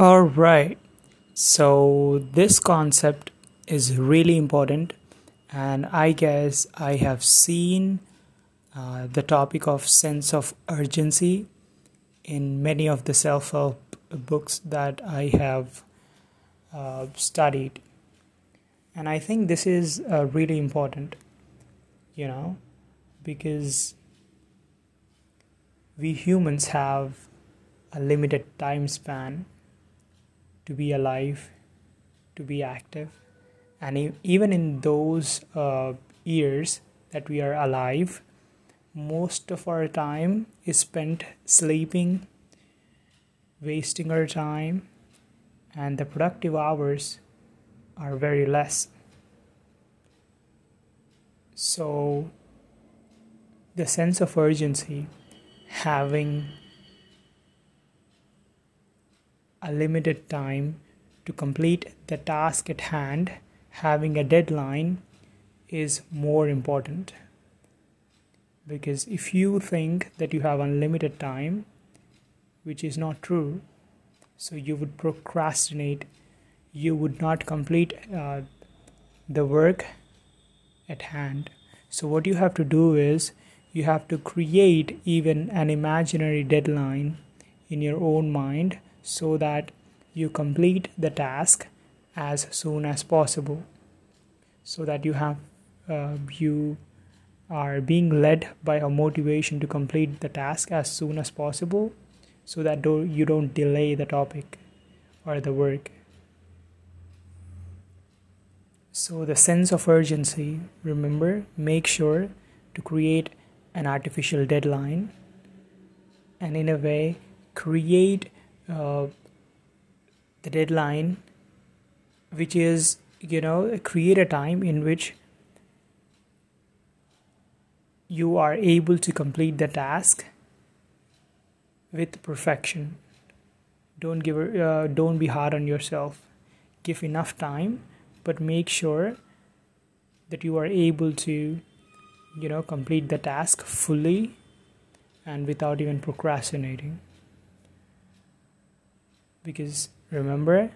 All right. So this concept is really important, and I guess I have seen uh, the topic of sense of urgency in many of the self help books that I have uh, studied. And I think this is uh, really important, you know, because we humans have a limited time span to be alive, to be active. And even in those uh, years that we are alive, most of our time is spent sleeping, wasting our time, and the productive hours are very less. So, the sense of urgency, having a limited time to complete the task at hand, having a deadline is more important. Because if you think that you have unlimited time, which is not true, so you would procrastinate, you would not complete uh, the work at hand. So, what you have to do is you have to create even an imaginary deadline in your own mind so that you complete the task as soon as possible. So that you have uh, you are being led by a motivation to complete the task as soon as possible so that do, you don't delay the topic or the work. So the sense of urgency remember make sure to create an artificial deadline and in a way create uh, the deadline which is you know create a time in which you are able to complete the task with perfection. Don't give uh, don't be hard on yourself. Give enough time but make sure that you are able to you know complete the task fully and without even procrastinating because remember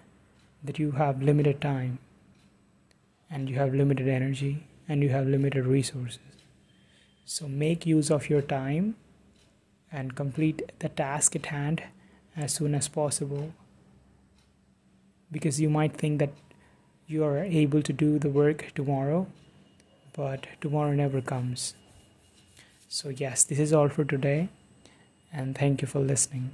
that you have limited time and you have limited energy and you have limited resources. So make use of your time and complete the task at hand as soon as possible because you might think that you are able to do the work tomorrow, but tomorrow never comes. So, yes, this is all for today, and thank you for listening.